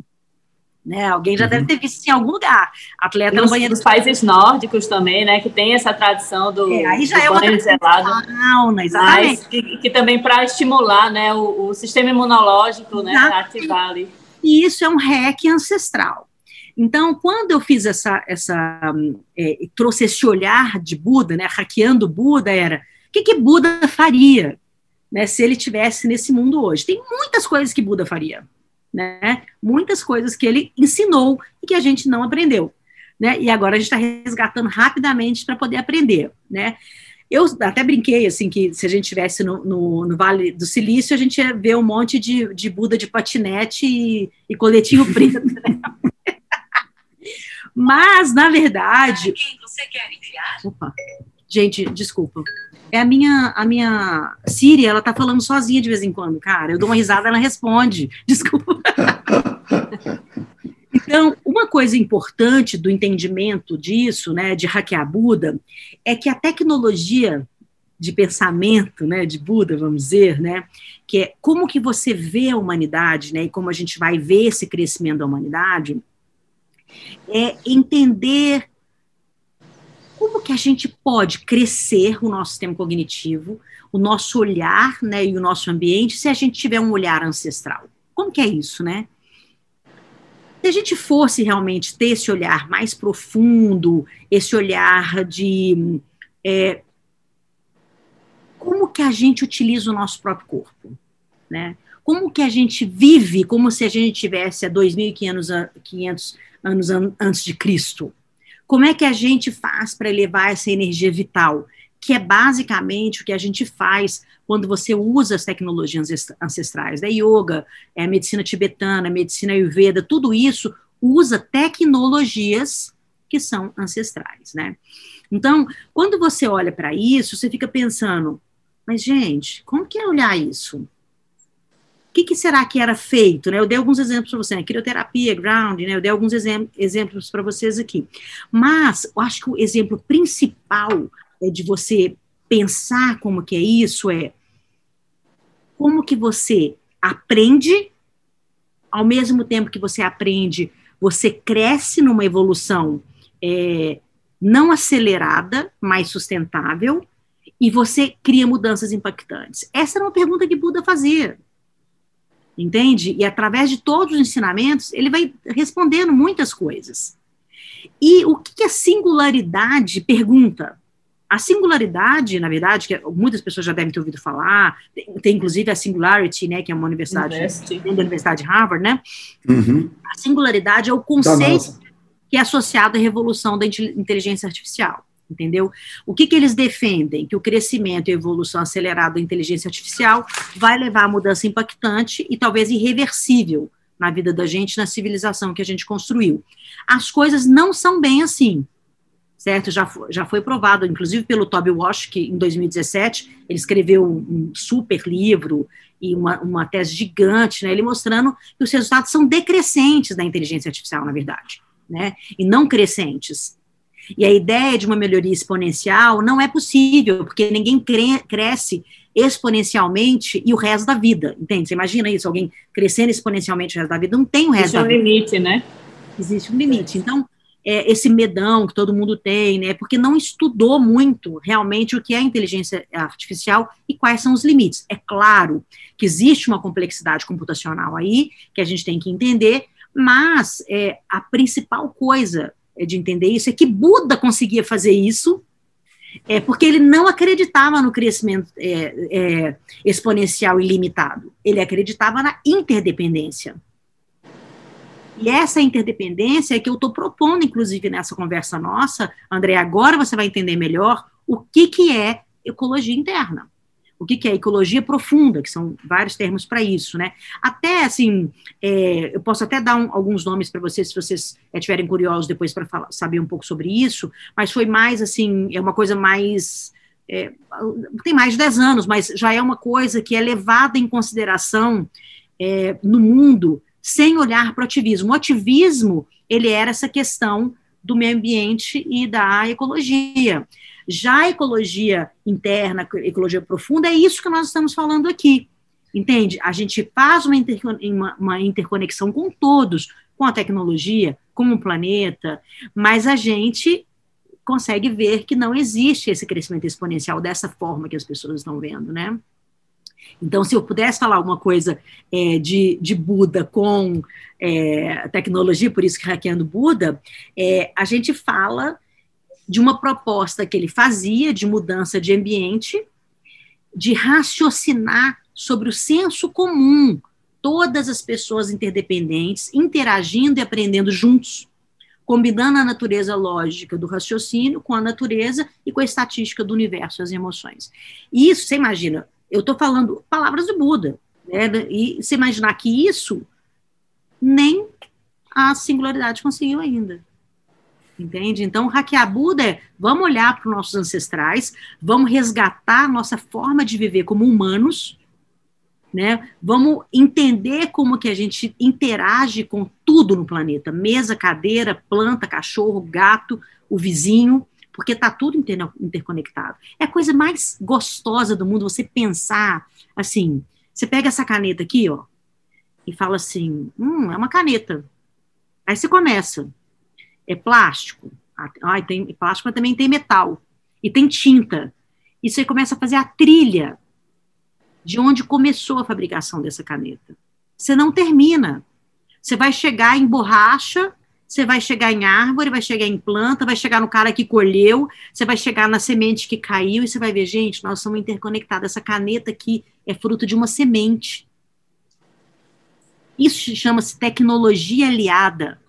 Né? Alguém já uhum. deve ter visto em algum lugar. Atleta nos, no banheiro. Nos países nórdicos também, né? Que tem essa tradição do, é, aí já do é banho gelado. Sauna, exatamente. Mas que, que também para estimular né, o, o, sistema imunológico, né? Ativar ali. E isso é um hack ancestral. Então, quando eu fiz essa, essa é, trouxe esse olhar de Buda, né, hackeando Buda, era o que, que Buda faria, né, se ele tivesse nesse mundo hoje? Tem muitas coisas que Buda faria né? Muitas coisas que ele ensinou e que a gente não aprendeu, né? E agora a gente está resgatando rapidamente para poder aprender, né? Eu até brinquei, assim, que se a gente estivesse no, no, no, Vale do Silício, a gente ia ver um monte de, de Buda de patinete e, e coletinho [laughs] preto. Né? Mas, na verdade... Quem você quer enviar? Opa, gente, desculpa. É a minha, a minha Siri, ela tá falando sozinha de vez em quando, cara. Eu dou uma risada, ela responde. [laughs] Desculpa. Então, uma coisa importante do entendimento disso, né, de hackear Buda, é que a tecnologia de pensamento, né, de Buda, vamos dizer, né, que é como que você vê a humanidade, né, e como a gente vai ver esse crescimento da humanidade, é entender que a gente pode crescer o nosso sistema cognitivo, o nosso olhar, né, e o nosso ambiente, se a gente tiver um olhar ancestral? Como que é isso, né? Se a gente fosse realmente ter esse olhar mais profundo, esse olhar de é, como que a gente utiliza o nosso próprio corpo, né? Como que a gente vive como se a gente tivesse há 2.500 anos antes de Cristo, como é que a gente faz para elevar essa energia vital? Que é basicamente o que a gente faz quando você usa as tecnologias ancestrais, né? yoga, é, a medicina tibetana, a medicina ayurveda, tudo isso usa tecnologias que são ancestrais, né? Então, quando você olha para isso, você fica pensando, mas gente, como que é olhar isso? Que, que será que era feito? Né? Eu dei alguns exemplos para você, né? crioterapia, ground, né? eu dei alguns exemplos para vocês aqui. Mas eu acho que o exemplo principal é de você pensar como que é isso é como que você aprende, ao mesmo tempo que você aprende, você cresce numa evolução é, não acelerada, mas sustentável, e você cria mudanças impactantes. Essa era uma pergunta que Buda fazia entende? E através de todos os ensinamentos, ele vai respondendo muitas coisas. E o que a singularidade pergunta? A singularidade, na verdade, que muitas pessoas já devem ter ouvido falar, tem, tem inclusive a Singularity, né, que é uma universidade, da Universidade de Harvard, né? Uhum. A singularidade é o conceito que é associado à revolução da inteligência artificial entendeu? O que, que eles defendem? Que o crescimento e a evolução acelerada da inteligência artificial vai levar a mudança impactante e talvez irreversível na vida da gente, na civilização que a gente construiu. As coisas não são bem assim, certo? Já, já foi provado, inclusive pelo Toby Walsh, que em 2017 ele escreveu um super livro e uma, uma tese gigante, né, ele mostrando que os resultados são decrescentes da inteligência artificial, na verdade, né, e não crescentes. E a ideia de uma melhoria exponencial não é possível, porque ninguém cre cresce exponencialmente e o resto da vida, entende? Você imagina isso, alguém crescendo exponencialmente o resto da vida, não tem o resto Existe da um vida. Existe um limite, né? Existe um limite. Então, é, esse medão que todo mundo tem, né? Porque não estudou muito realmente o que é inteligência artificial e quais são os limites. É claro que existe uma complexidade computacional aí que a gente tem que entender, mas é, a principal coisa é, de entender isso é que Buda conseguia fazer isso, é, porque ele não acreditava no crescimento é, é, exponencial ilimitado, ele acreditava na interdependência. E essa interdependência é que eu estou propondo, inclusive, nessa conversa nossa, André, agora você vai entender melhor o que, que é ecologia interna o que, que é ecologia profunda, que são vários termos para isso, né? Até, assim, é, eu posso até dar um, alguns nomes para vocês, se vocês é, curiosos depois para saber um pouco sobre isso, mas foi mais, assim, é uma coisa mais... É, tem mais de 10 anos, mas já é uma coisa que é levada em consideração é, no mundo sem olhar para o ativismo. O ativismo, ele era essa questão do meio ambiente e da ecologia. Já a ecologia interna, ecologia profunda, é isso que nós estamos falando aqui. Entende? A gente faz uma, uma, uma interconexão com todos, com a tecnologia, com o planeta, mas a gente consegue ver que não existe esse crescimento exponencial dessa forma que as pessoas estão vendo, né? Então, se eu pudesse falar alguma coisa é, de, de Buda com é, tecnologia, por isso que hackeando Buda, é, a gente fala de uma proposta que ele fazia de mudança de ambiente, de raciocinar sobre o senso comum, todas as pessoas interdependentes, interagindo e aprendendo juntos, combinando a natureza lógica do raciocínio com a natureza e com a estatística do universo, as emoções. E isso, você imagina, eu estou falando palavras do Buda, né, e você imaginar que isso nem a singularidade conseguiu ainda entende? Então, hackear Buda é, vamos olhar para os nossos ancestrais, vamos resgatar a nossa forma de viver como humanos, né? Vamos entender como que a gente interage com tudo no planeta, mesa, cadeira, planta, cachorro, gato, o vizinho, porque está tudo inter interconectado. É a coisa mais gostosa do mundo você pensar assim, você pega essa caneta aqui, ó, e fala assim, hum, é uma caneta. Aí você começa, é plástico. Ah, tem plástico, mas também tem metal. E tem tinta. E você começa a fazer a trilha de onde começou a fabricação dessa caneta. Você não termina. Você vai chegar em borracha, você vai chegar em árvore, vai chegar em planta, vai chegar no cara que colheu, você vai chegar na semente que caiu e você vai ver, gente, nós somos interconectados. Essa caneta aqui é fruto de uma semente. Isso chama-se tecnologia aliada.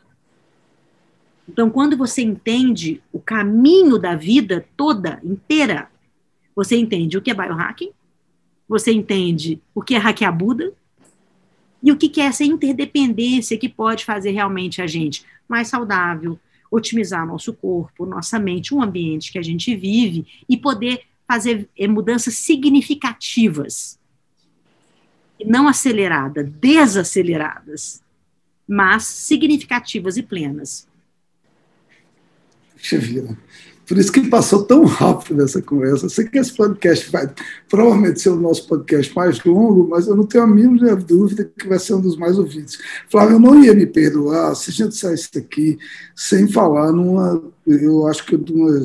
Então, quando você entende o caminho da vida toda, inteira, você entende o que é biohacking, você entende o que é hackear Buda, e o que é essa interdependência que pode fazer realmente a gente mais saudável, otimizar nosso corpo, nossa mente, o ambiente que a gente vive e poder fazer eh, mudanças significativas. Não aceleradas, desaceleradas, mas significativas e plenas. Puxa vida. Por isso que passou tão rápido essa conversa. Sei que esse podcast vai provavelmente ser o nosso podcast mais longo, mas eu não tenho a mínima dúvida que vai ser um dos mais ouvidos. Flávio, eu não ia me perdoar se a gente saísse daqui sem falar numa, eu acho que uma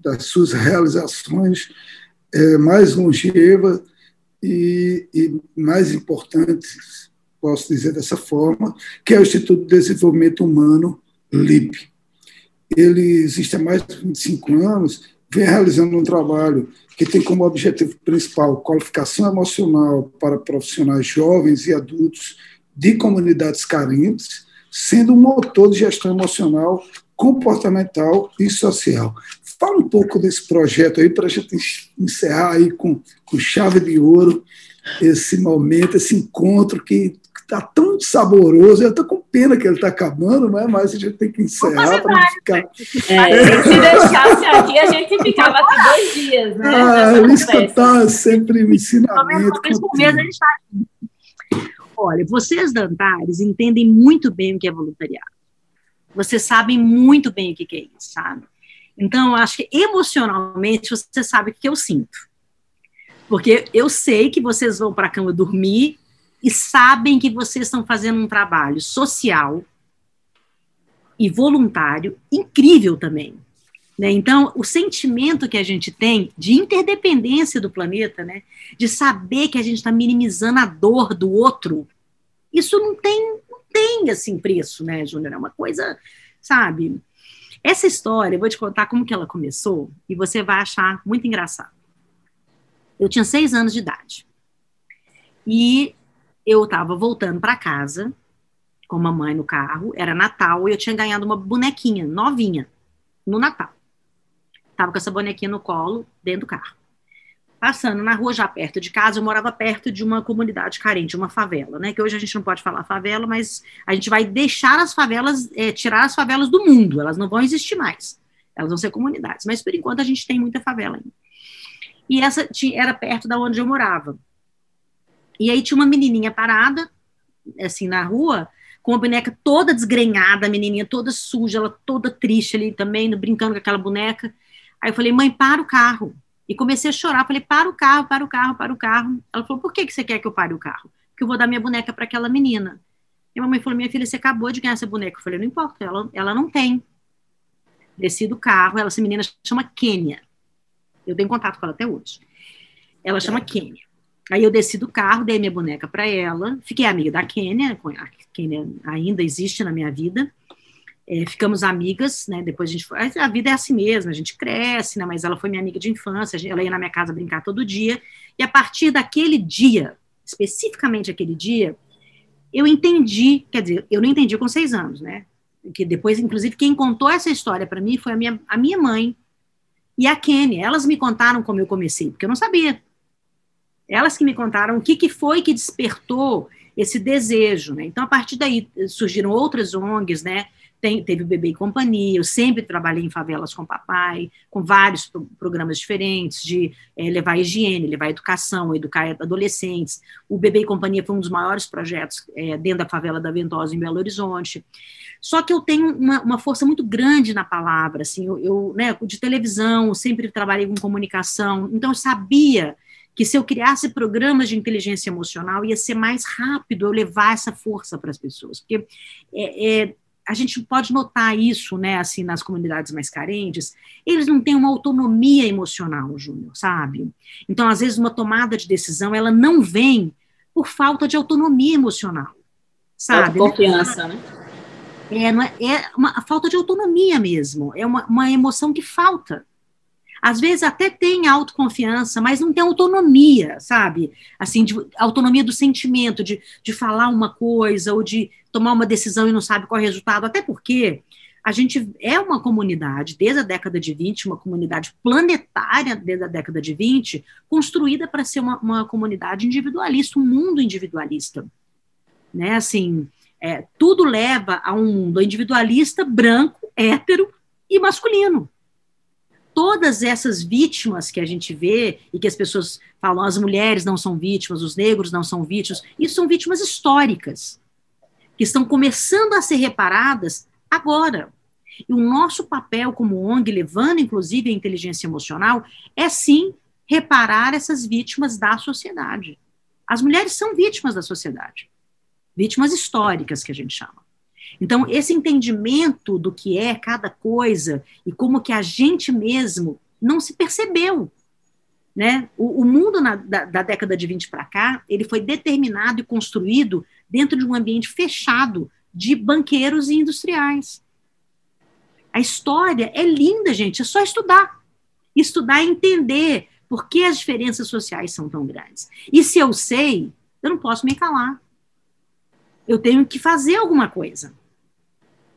das suas realizações é, mais longeva e, e mais importantes, posso dizer dessa forma, que é o Instituto de Desenvolvimento Humano, LIP ele existe há mais de 25 anos, vem realizando um trabalho que tem como objetivo principal qualificação emocional para profissionais jovens e adultos de comunidades carentes, sendo um motor de gestão emocional comportamental e social. Fala um pouco desse projeto aí para a gente encerrar aí com, com chave de ouro esse momento, esse encontro que está tão saboroso. Eu estou com pena que ele está acabando, né? mas a gente tem que encerrar para não ficar. É, se deixasse aqui, a gente ficava aqui dois dias, né? Ah, escutar sempre o ensinamento. Olha, vocês da Antares entendem muito bem o que é voluntariado. Vocês sabem muito bem o que é isso, sabe? Então, acho que emocionalmente você sabe o que eu sinto. Porque eu sei que vocês vão para a cama dormir e sabem que vocês estão fazendo um trabalho social e voluntário incrível também. Né? Então, o sentimento que a gente tem de interdependência do planeta, né? de saber que a gente está minimizando a dor do outro, isso não tem, não tem assim preço, né, Júnior? É uma coisa, sabe? Essa história, eu vou te contar como que ela começou e você vai achar muito engraçado. Eu tinha seis anos de idade. E eu estava voltando para casa com a mamãe no carro, era Natal, e eu tinha ganhado uma bonequinha novinha no Natal. Tava com essa bonequinha no colo, dentro do carro. Passando na rua já perto de casa, eu morava perto de uma comunidade carente, uma favela, né? Que hoje a gente não pode falar favela, mas a gente vai deixar as favelas, é, tirar as favelas do mundo, elas não vão existir mais. Elas vão ser comunidades, mas por enquanto a gente tem muita favela ainda. E essa era perto da onde eu morava. E aí tinha uma menininha parada, assim, na rua, com a boneca toda desgrenhada, a menininha toda suja, ela toda triste ali também, brincando com aquela boneca. Aí eu falei, mãe, para o carro. E comecei a chorar, falei, para o carro, para o carro, para o carro. Ela falou, por que, que você quer que eu pare o carro? Porque eu vou dar minha boneca para aquela menina. E a mamãe falou, minha filha, você acabou de ganhar essa boneca. Eu falei, não importa, ela, ela não tem. Desci do carro, ela, essa menina chama Kênia. Eu tenho contato com ela até hoje. Ela chama Kênia. Aí eu desci do carro, dei minha boneca para ela, fiquei amiga da Kênia, a Kênia ainda existe na minha vida. É, ficamos amigas, né? Depois a gente foi. A vida é assim mesmo, a gente cresce, né? Mas ela foi minha amiga de infância, ela ia na minha casa brincar todo dia. E a partir daquele dia, especificamente aquele dia, eu entendi, quer dizer, eu não entendi com seis anos, né? Que depois, inclusive, quem contou essa história para mim foi a minha, a minha mãe e a Kenny. Elas me contaram como eu comecei, porque eu não sabia elas que me contaram o que, que foi que despertou esse desejo, né? Então, a partir daí, surgiram outras ONGs, né? Tem, teve o Bebê e Companhia, eu sempre trabalhei em favelas com papai, com vários pro, programas diferentes, de é, levar higiene, levar educação, educar adolescentes. O Bebê e Companhia foi um dos maiores projetos é, dentro da favela da Ventosa, em Belo Horizonte. Só que eu tenho uma, uma força muito grande na palavra, assim, eu, eu né, de televisão, sempre trabalhei com comunicação, então eu sabia que se eu criasse programas de inteligência emocional, ia ser mais rápido eu levar essa força para as pessoas. Porque é, é, a gente pode notar isso, né, assim, nas comunidades mais carentes, eles não têm uma autonomia emocional, Júnior, sabe? Então, às vezes, uma tomada de decisão, ela não vem por falta de autonomia emocional, sabe? Confiança, né? É, é, é uma falta de autonomia mesmo, é uma, uma emoção que falta. Às vezes até tem autoconfiança, mas não tem autonomia, sabe? Assim, de, autonomia do sentimento, de, de falar uma coisa ou de tomar uma decisão e não sabe qual é o resultado. Até porque a gente é uma comunidade, desde a década de 20, uma comunidade planetária desde a década de 20, construída para ser uma, uma, comunidade individualista, um mundo individualista. Né? Assim, é, tudo leva a um mundo individualista, branco, hétero e masculino todas essas vítimas que a gente vê e que as pessoas falam, as mulheres não são vítimas, os negros não são vítimas, isso são vítimas históricas, que estão começando a ser reparadas agora. E o nosso papel como ONG, levando inclusive a inteligência emocional, é sim reparar essas vítimas da sociedade. As mulheres são vítimas da sociedade, vítimas históricas que a gente chama. Então, esse entendimento do que é cada coisa e como que a gente mesmo não se percebeu. Né? O, o mundo na, da, da, década de 20 para cá, ele foi determinado e construído dentro de um ambiente fechado de banqueiros e industriais. A história é linda, gente, é só estudar. Estudar e entender por que as diferenças sociais são tão grandes. E se eu sei, eu não posso me calar. Eu tenho que fazer alguma coisa.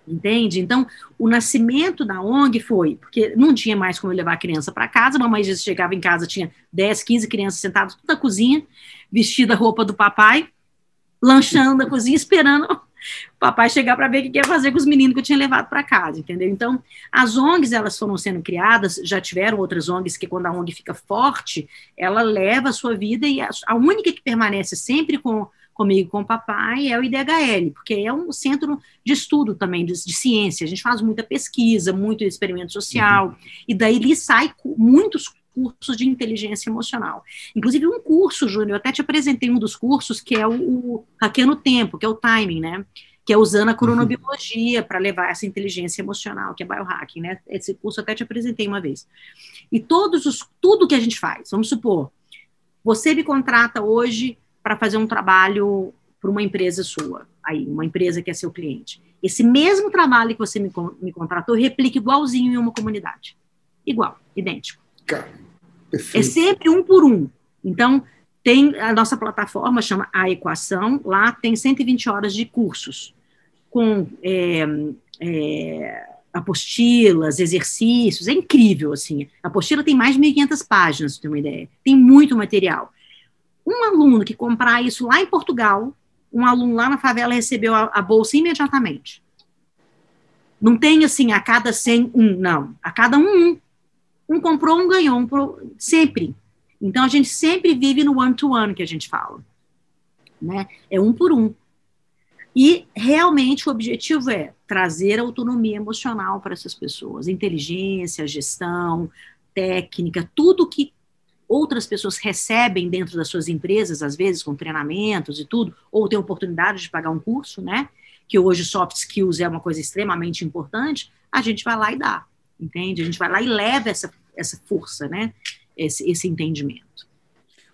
Entende? Então, o nascimento da ONG foi, porque não tinha mais como levar a criança para casa, a mamãe já chegava em casa, tinha 10, 15 crianças sentadas na cozinha, vestida a roupa do papai, lanchando na [laughs] cozinha, esperando o papai chegar para ver o que ia fazer com os meninos que eu tinha levado para casa, entendeu? Então, as ONGs, elas foram sendo criadas, já tiveram outras ONGs que quando a ONG fica forte, ela leva a sua vida e a, a única que permanece sempre com comigo com o papai é o IDHL, porque é um centro de estudo também de, de ciência. A gente faz muita pesquisa, muito experimento social, uhum. e daí ele sai muitos cursos de inteligência emocional. Inclusive um curso, Júnior, eu até te apresentei um dos cursos que é o, o Hackeando Tempo, que é o timing, né? Que é usando a cronobiologia uhum. para levar essa inteligência emocional, que é biohacking, né? Esse curso eu até te apresentei uma vez. E todos os, tudo que a gente faz, vamos supor, você me contrata hoje para fazer um trabalho para uma empresa sua, aí, uma empresa que é seu cliente. Esse mesmo trabalho que você me, me contratou, replica igualzinho em uma comunidade. Igual, idêntico. é sempre um por um. Então, tem a nossa plataforma, chama A Equação, lá tem 120 horas de cursos, com é, é, apostilas, exercícios, é incrível, assim. A apostila tem mais de 1.500 páginas, para ter uma ideia. Tem muito material. Um aluno que comprar isso lá em Portugal, um aluno lá na favela recebeu a, a bolsa imediatamente. Não tem assim, a cada 100, um, não. A cada um, um. Um comprou, um ganhou, um pro, sempre. Então, a gente sempre vive no one-to-one -one que a gente fala. Né? É um por um. E realmente o objetivo é trazer autonomia emocional para essas pessoas, inteligência, gestão, técnica, tudo que outras pessoas recebem dentro das suas empresas, às vezes com treinamentos e tudo, ou têm oportunidade de pagar um curso, né? Que hoje soft skills é uma coisa extremamente importante, a gente vai lá e dá, entende? A gente vai lá e leva essa, essa força, né? Esse, esse entendimento.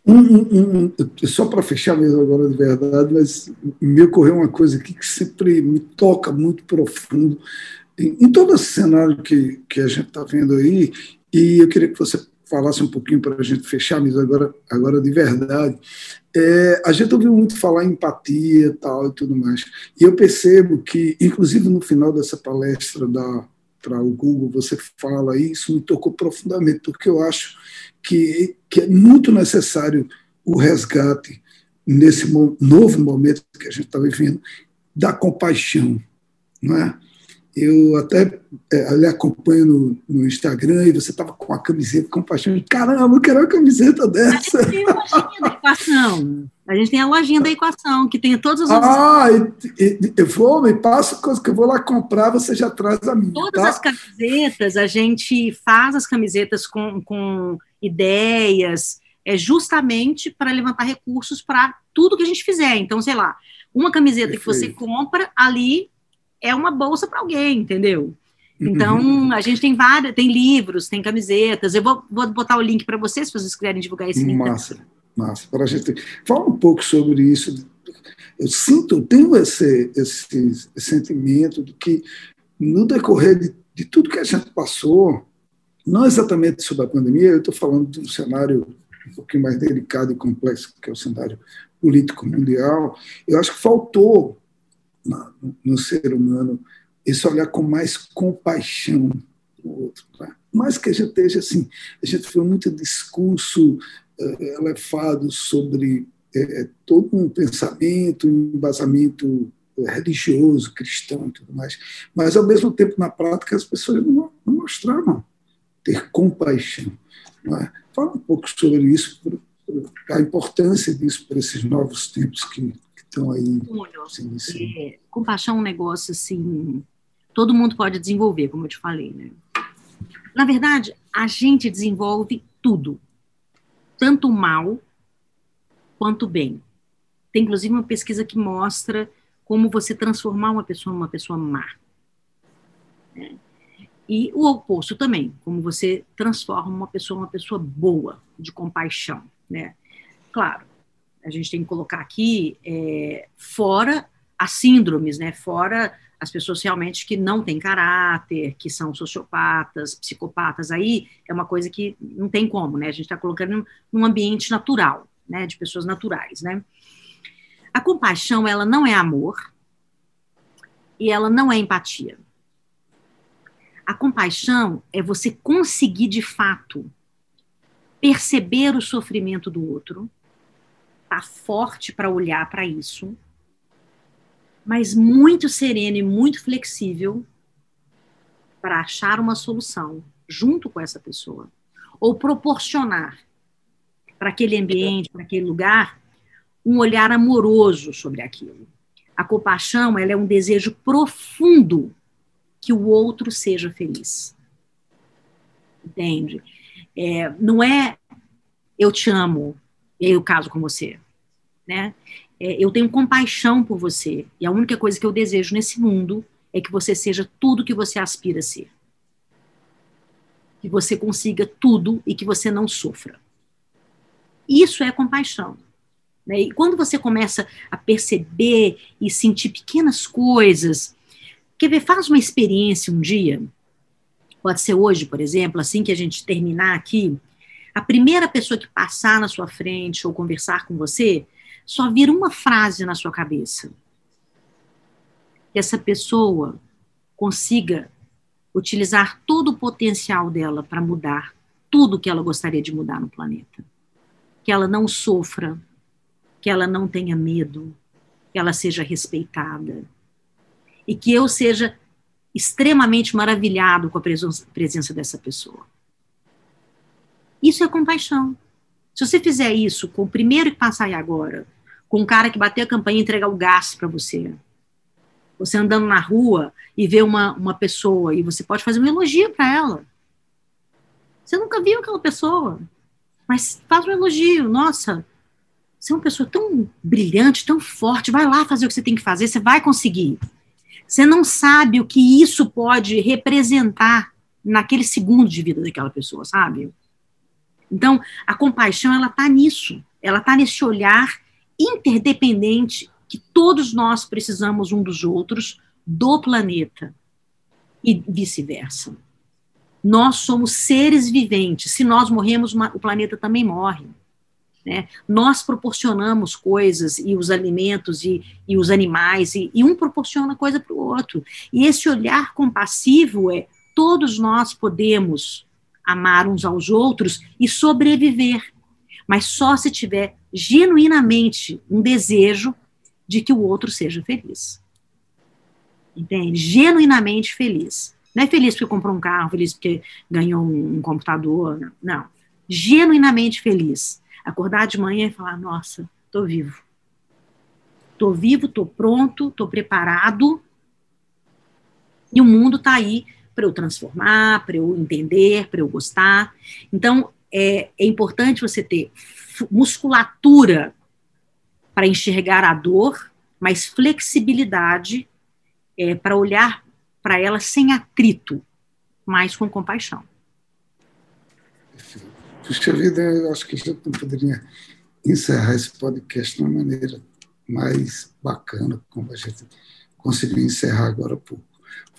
Um, um, um, só para fechar mesmo agora de verdade, mas me ocorreu uma coisa aqui que sempre me toca muito profundo em, em todo esse cenário que, que a gente está vendo aí, e eu queria que você falasse um pouquinho para a gente fechar, mas agora, agora de verdade. É, a gente ouviu muito falar em empatia tal, e tudo mais. E eu percebo que, inclusive no final dessa palestra da para o Google, você fala isso, me tocou profundamente, porque eu acho que, que é muito necessário o resgate nesse novo momento que a gente está vivendo da compaixão, não é? Eu até é, lhe acompanho no, no, Instagram e você estava com a camiseta com paixão. Caramba, eu quero uma camiseta dessa. A gente tem a lojinha da equação. A gente tem a lojinha da equação, que tem todos os. Ah, e, e, eu vou, me passa coisa que eu vou lá comprar, você já traz a minha. Todas tá? as camisetas, a gente faz as camisetas com, com ideias, é justamente para levantar recursos para tudo que a gente fizer. Então, sei lá, uma camiseta Perfeito. que você compra ali é uma bolsa para alguém, entendeu? Então, uhum. a gente tem várias, tem livros, tem camisetas. Eu vou, vou botar o link para vocês, se vocês quiserem divulgar esse link. Massa, massa. Para a gente fala um pouco sobre isso. Eu sinto, eu tenho esse, esse, esse sentimento de que no decorrer de, de, tudo que a gente passou, não exatamente sobre a pandemia, eu estou falando de um cenário um pouquinho mais delicado e complexo, que é o cenário político mundial. Eu acho que faltou no ser humano esse olhar com mais compaixão para o outro. Tá? Mais que a gente esteja assim, a gente foi muito discurso uh, elevado sobre uh, todo um pensamento, um embasamento religioso, cristão e tudo mais, mas ao mesmo tempo na prática as pessoas não, não mostraram ter compaixão. É? Fala um pouco sobre isso, a importância disso para esses novos tempos que estão aí. sim, sim. É, compaixão é um negócio assim, todo mundo pode desenvolver, como eu te falei, né? Na verdade, a gente desenvolve tudo, tanto o mal quanto o bem. Tem inclusive uma pesquisa que mostra como você transformar uma pessoa numa pessoa má. Né? E o oposto também, como você transforma uma pessoa numa pessoa boa, de compaixão, né? Claro, a gente tem que colocar aqui é, fora as síndromes, né? Fora as pessoas realmente que não têm caráter, que são sociopatas, psicopatas, aí é uma coisa que não tem como, né? A gente está colocando num ambiente natural, né? De pessoas naturais, né? A compaixão, ela não é amor, e ela não é empatia. A compaixão é você conseguir de fato perceber o sofrimento do outro, tá forte para olhar para isso, mas muito sereno e muito flexível para achar uma solução junto com essa pessoa ou proporcionar para aquele ambiente, para aquele lugar, um olhar amoroso sobre aquilo. A compaixão, ela é um desejo profundo que o outro seja feliz. Entende? É, não é eu te amo, eu caso com você, né? É, eu tenho compaixão por você e a única coisa que eu desejo nesse mundo é que você seja tudo que você aspira a ser. Que você consiga tudo e que você não sofra. Isso é compaixão. Né? E quando você começa a perceber e sentir pequenas coisas, quer ver, faz uma experiência um dia, pode ser hoje, por exemplo, assim que a gente terminar aqui, a primeira pessoa que passar na sua frente ou conversar com você, só vir uma frase na sua cabeça. Que essa pessoa consiga utilizar todo o potencial dela para mudar tudo que ela gostaria de mudar no planeta. Que ela não sofra, que ela não tenha medo, que ela seja respeitada. E que eu seja extremamente maravilhado com a presença dessa pessoa. Isso é compaixão. Se você fizer isso com o primeiro que passar aí agora, com o cara que bater a campanha e entregar o gás para você, você andando na rua e ver uma, uma pessoa e você pode fazer um elogio para ela. Você nunca viu aquela pessoa, mas faz um elogio. Nossa, você é uma pessoa tão brilhante, tão forte, vai lá fazer o que você tem que fazer, você vai conseguir. Você não sabe o que isso pode representar naquele segundo de vida daquela pessoa, sabe? Então, a compaixão, ela está nisso. Ela está nesse olhar interdependente que todos nós precisamos um dos outros, do planeta e vice-versa. Nós somos seres viventes. Se nós morremos, o planeta também morre. Né? Nós proporcionamos coisas e os alimentos e, e os animais, e, e um proporciona coisa para o outro. E esse olhar compassivo é todos nós podemos amar uns aos outros e sobreviver, mas só se tiver genuinamente um desejo de que o outro seja feliz. Entende? Genuinamente feliz. Não é feliz porque comprou um carro, feliz porque ganhou um computador, não. Genuinamente feliz acordar de manhã e falar: nossa, estou vivo. Estou vivo, estou pronto, estou preparado. E o mundo está aí para eu transformar, para eu entender, para eu gostar. Então, é, é importante você ter musculatura para enxergar a dor, mas flexibilidade é, para olhar para ela sem atrito, mas com compaixão. Puxa vida, eu acho que a gente não poderia encerrar esse podcast de uma maneira mais bacana, como a gente conseguiu encerrar agora há pouco.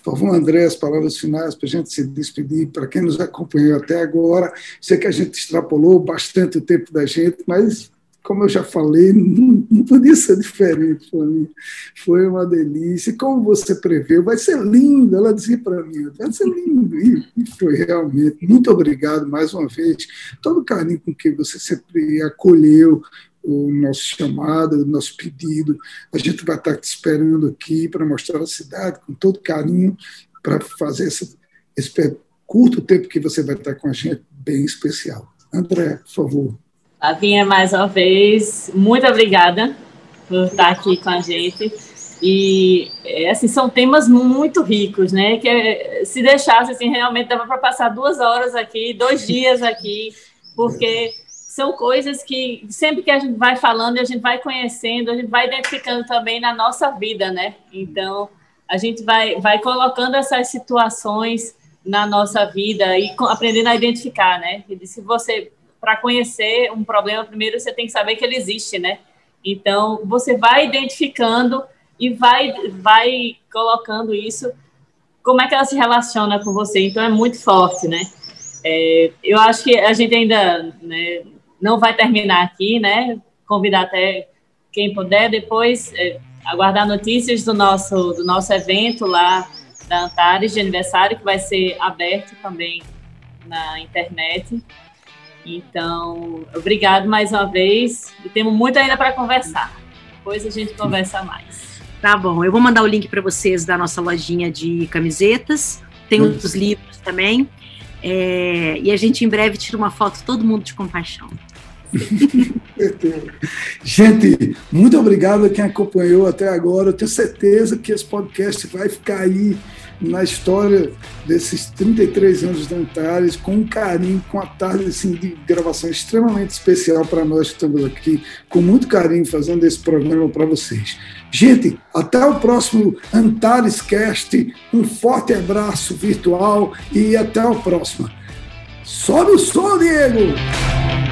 Por favor, André, as palavras finais para a gente se despedir. Para quem nos acompanhou até agora, sei que a gente extrapolou bastante o tempo da gente, mas como eu já falei, não, podia ser diferente para mim. Foi uma delícia. Como você preveu, vai ser lindo. Ela dizia para mim, vai ser lindo. E, foi realmente. Muito obrigado mais uma vez. Todo o carinho com que você sempre acolheu o nosso chamado, o nosso pedido. A gente vai estar te esperando aqui para mostrar a cidade com todo carinho, para fazer esse, esse curto tempo que você vai estar com a gente, bem especial. André, por favor. Lavinha, mais uma vez, muito obrigada por estar aqui com a gente. E, é, assim, são temas muito ricos, né? Que se deixasse, assim, realmente dava para passar duas horas aqui, dois dias aqui, porque são coisas que sempre que a gente vai falando, a gente vai conhecendo, a gente vai identificando também na nossa vida, né? Então, a gente vai, vai colocando essas situações na nossa vida e aprendendo a identificar, né? E se você para conhecer um problema, primeiro você tem que saber que ele existe, né? Então, você vai identificando e vai, vai colocando isso, como é que ela se relaciona com você. Então, é muito forte, né? É, eu acho que a gente ainda né, não vai terminar aqui, né? Convidar até quem puder depois. É, aguardar notícias do nosso, do nosso evento lá da Antares de aniversário, que vai ser aberto também na internet. Então, obrigado mais uma vez. E temos muito ainda para conversar. Depois a gente conversa mais. Tá bom. Eu vou mandar o link para vocês da nossa lojinha de camisetas. Tem hum. os livros também. É, e a gente em breve tira uma foto todo mundo de compaixão. [laughs] Gente, muito obrigado a quem acompanhou até agora. Eu tenho certeza que esse podcast vai ficar aí na história desses 33 anos da Antares, com um carinho, com a tarde assim, de gravação extremamente especial para nós que estamos aqui, com muito carinho fazendo esse programa para vocês. Gente, até o próximo Antares Cast. Um forte abraço virtual e até o próximo. Sobe o som, Diego!